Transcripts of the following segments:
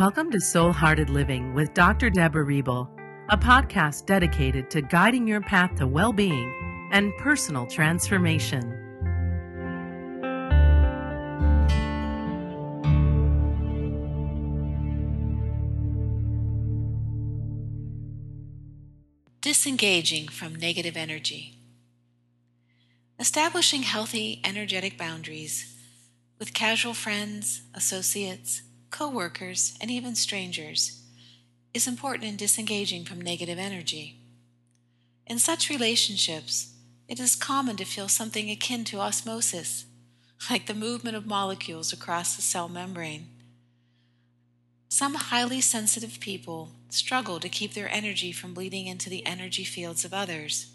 Welcome to Soul Hearted Living with Dr. Deborah Rebel, a podcast dedicated to guiding your path to well being and personal transformation. Disengaging from negative energy. Establishing healthy energetic boundaries with casual friends, associates, co-workers, and even strangers is important in disengaging from negative energy. In such relationships, it is common to feel something akin to osmosis, like the movement of molecules across the cell membrane. Some highly sensitive people struggle to keep their energy from bleeding into the energy fields of others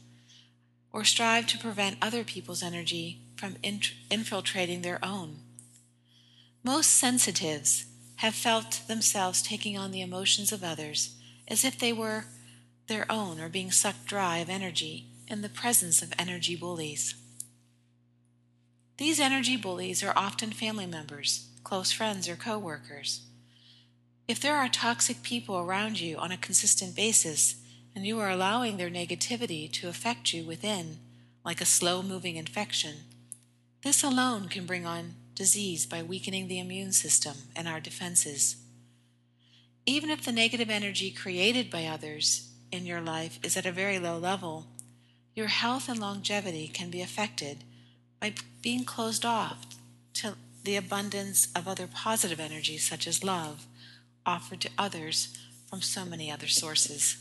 or strive to prevent other people's energy from int- infiltrating their own. Most sensitives have felt themselves taking on the emotions of others as if they were their own or being sucked dry of energy in the presence of energy bullies. These energy bullies are often family members, close friends, or coworkers. If there are toxic people around you on a consistent basis, and you are allowing their negativity to affect you within, like a slow moving infection, this alone can bring on disease by weakening the immune system and our defenses. Even if the negative energy created by others in your life is at a very low level, your health and longevity can be affected by being closed off to the abundance of other positive energies, such as love, offered to others from so many other sources.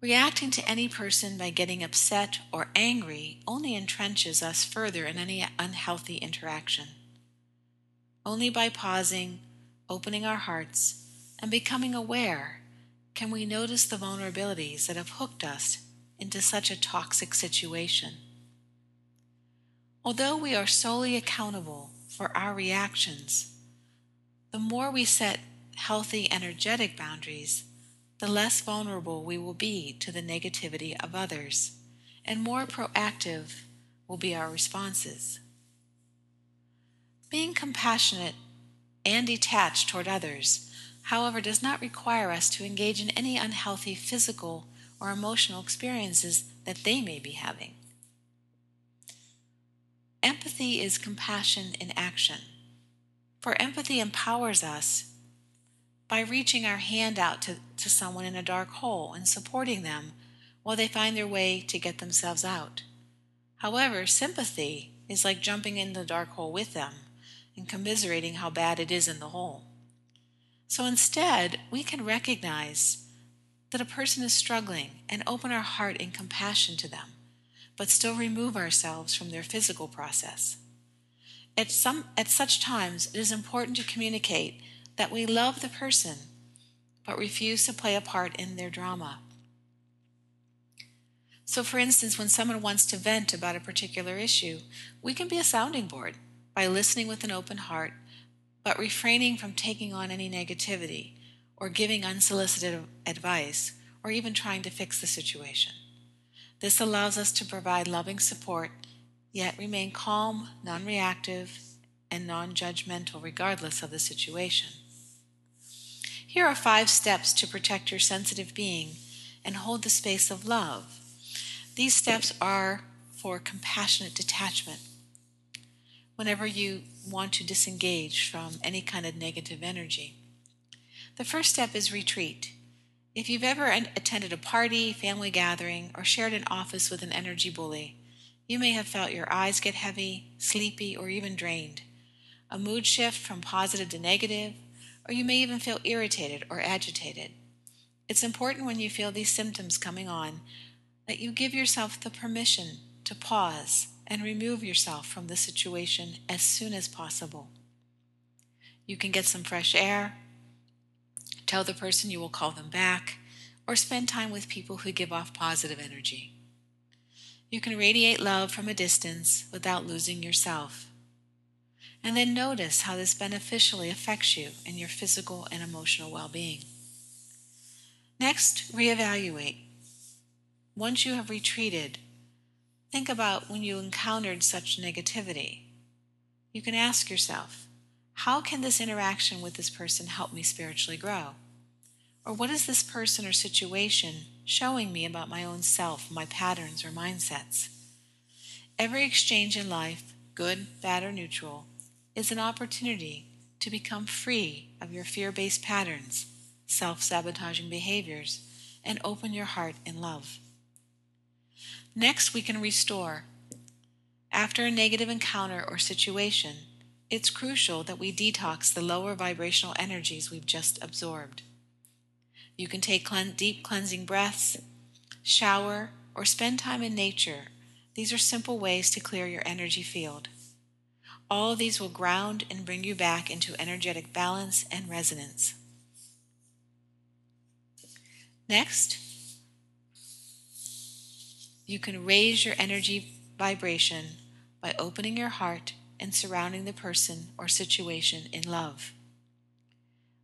Reacting to any person by getting upset or angry only entrenches us further in any unhealthy interaction. Only by pausing, opening our hearts, and becoming aware can we notice the vulnerabilities that have hooked us into such a toxic situation. Although we are solely accountable for our reactions, the more we set healthy energetic boundaries, the less vulnerable we will be to the negativity of others, and more proactive will be our responses. Being compassionate and detached toward others, however, does not require us to engage in any unhealthy physical or emotional experiences that they may be having. Empathy is compassion in action, for empathy empowers us by reaching our hand out to, to someone in a dark hole and supporting them while they find their way to get themselves out. However, sympathy is like jumping in the dark hole with them and commiserating how bad it is in the hole. So instead, we can recognize that a person is struggling and open our heart in compassion to them, but still remove ourselves from their physical process. At, some, at such times, it is important to communicate that we love the person but refuse to play a part in their drama. So, for instance, when someone wants to vent about a particular issue, we can be a sounding board by listening with an open heart, but refraining from taking on any negativity or giving unsolicited advice or even trying to fix the situation. This allows us to provide loving support, yet remain calm, non reactive, and non judgmental regardless of the situation. Here are five steps to protect your sensitive being and hold the space of love. These steps are for compassionate detachment. Whenever you want to disengage from any kind of negative energy, the first step is retreat. If you've ever attended a party, family gathering, or shared an office with an energy bully, you may have felt your eyes get heavy, sleepy, or even drained. A mood shift from positive to negative, or you may even feel irritated or agitated. It's important when you feel these symptoms coming on that you give yourself the permission to pause and remove yourself from the situation as soon as possible. You can get some fresh air, tell the person you will call them back, or spend time with people who give off positive energy. You can radiate love from a distance without losing yourself and then notice how this beneficially affects you in your physical and emotional well being. Next, reevaluate. Once you have retreated, think about when you encountered such negativity. You can ask yourself, how can this interaction with this person help me spiritually grow? Or what is this person or situation showing me about my own self, my patterns or mindsets? Every exchange in life, good, bad, or neutral, is an opportunity to become free of your fear based patterns, self sabotaging behaviors, and open your heart in love. Next, we can restore. After a negative encounter or situation, it's crucial that we detox the lower vibrational energies we've just absorbed. You can take deep cleansing breaths, shower, or spend time in nature. These are simple ways to clear your energy field. All these will ground and bring you back into energetic balance and resonance. Next, you can raise your energy vibration by opening your heart and surrounding the person or situation in love.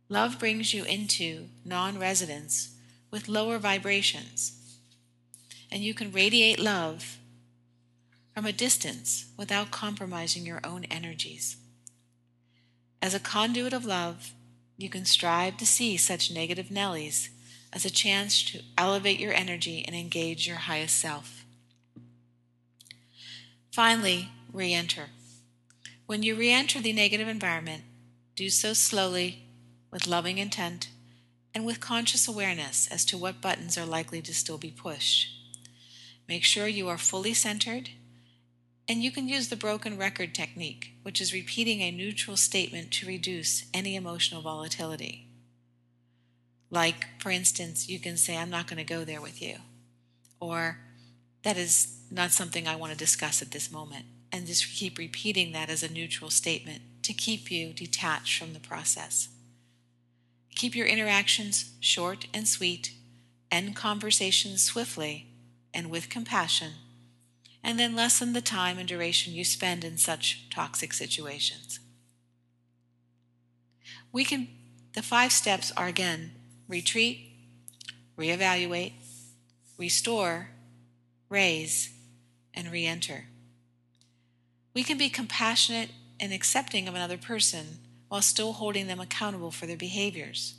Love brings you into non resonance with lower vibrations, and you can radiate love from a distance without compromising your own energies. As a conduit of love, you can strive to see such negative Nellies as a chance to elevate your energy and engage your highest self. Finally, re enter. When you re enter the negative environment, do so slowly, with loving intent, and with conscious awareness as to what buttons are likely to still be pushed. Make sure you are fully centered and you can use the broken record technique, which is repeating a neutral statement to reduce any emotional volatility. Like, for instance, you can say, I'm not going to go there with you. Or, that is not something I want to discuss at this moment. And just keep repeating that as a neutral statement to keep you detached from the process. Keep your interactions short and sweet, end conversations swiftly and with compassion and then lessen the time and duration you spend in such toxic situations. We can, the five steps are again retreat, reevaluate, restore, raise, and re enter. We can be compassionate and accepting of another person while still holding them accountable for their behaviors.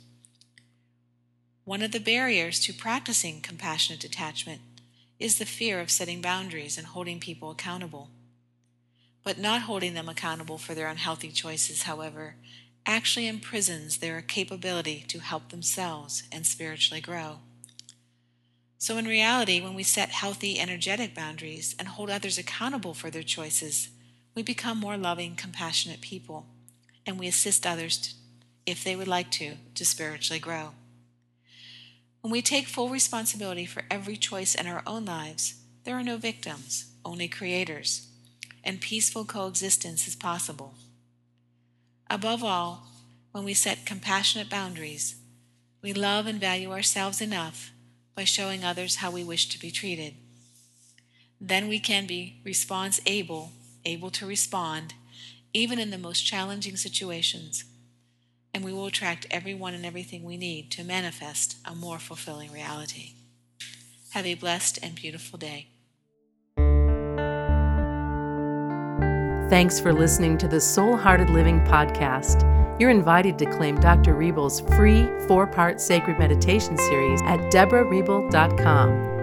One of the barriers to practicing compassionate detachment is the fear of setting boundaries and holding people accountable. But not holding them accountable for their unhealthy choices, however, actually imprisons their capability to help themselves and spiritually grow. So, in reality, when we set healthy, energetic boundaries and hold others accountable for their choices, we become more loving, compassionate people, and we assist others, to, if they would like to, to spiritually grow. When we take full responsibility for every choice in our own lives, there are no victims, only creators, and peaceful coexistence is possible. Above all, when we set compassionate boundaries, we love and value ourselves enough by showing others how we wish to be treated. Then we can be response able, able to respond, even in the most challenging situations and we will attract everyone and everything we need to manifest a more fulfilling reality. Have a blessed and beautiful day. Thanks for listening to the Soul Hearted Living podcast. You're invited to claim Dr. Rebel's free four part sacred meditation series at deborahrebel.com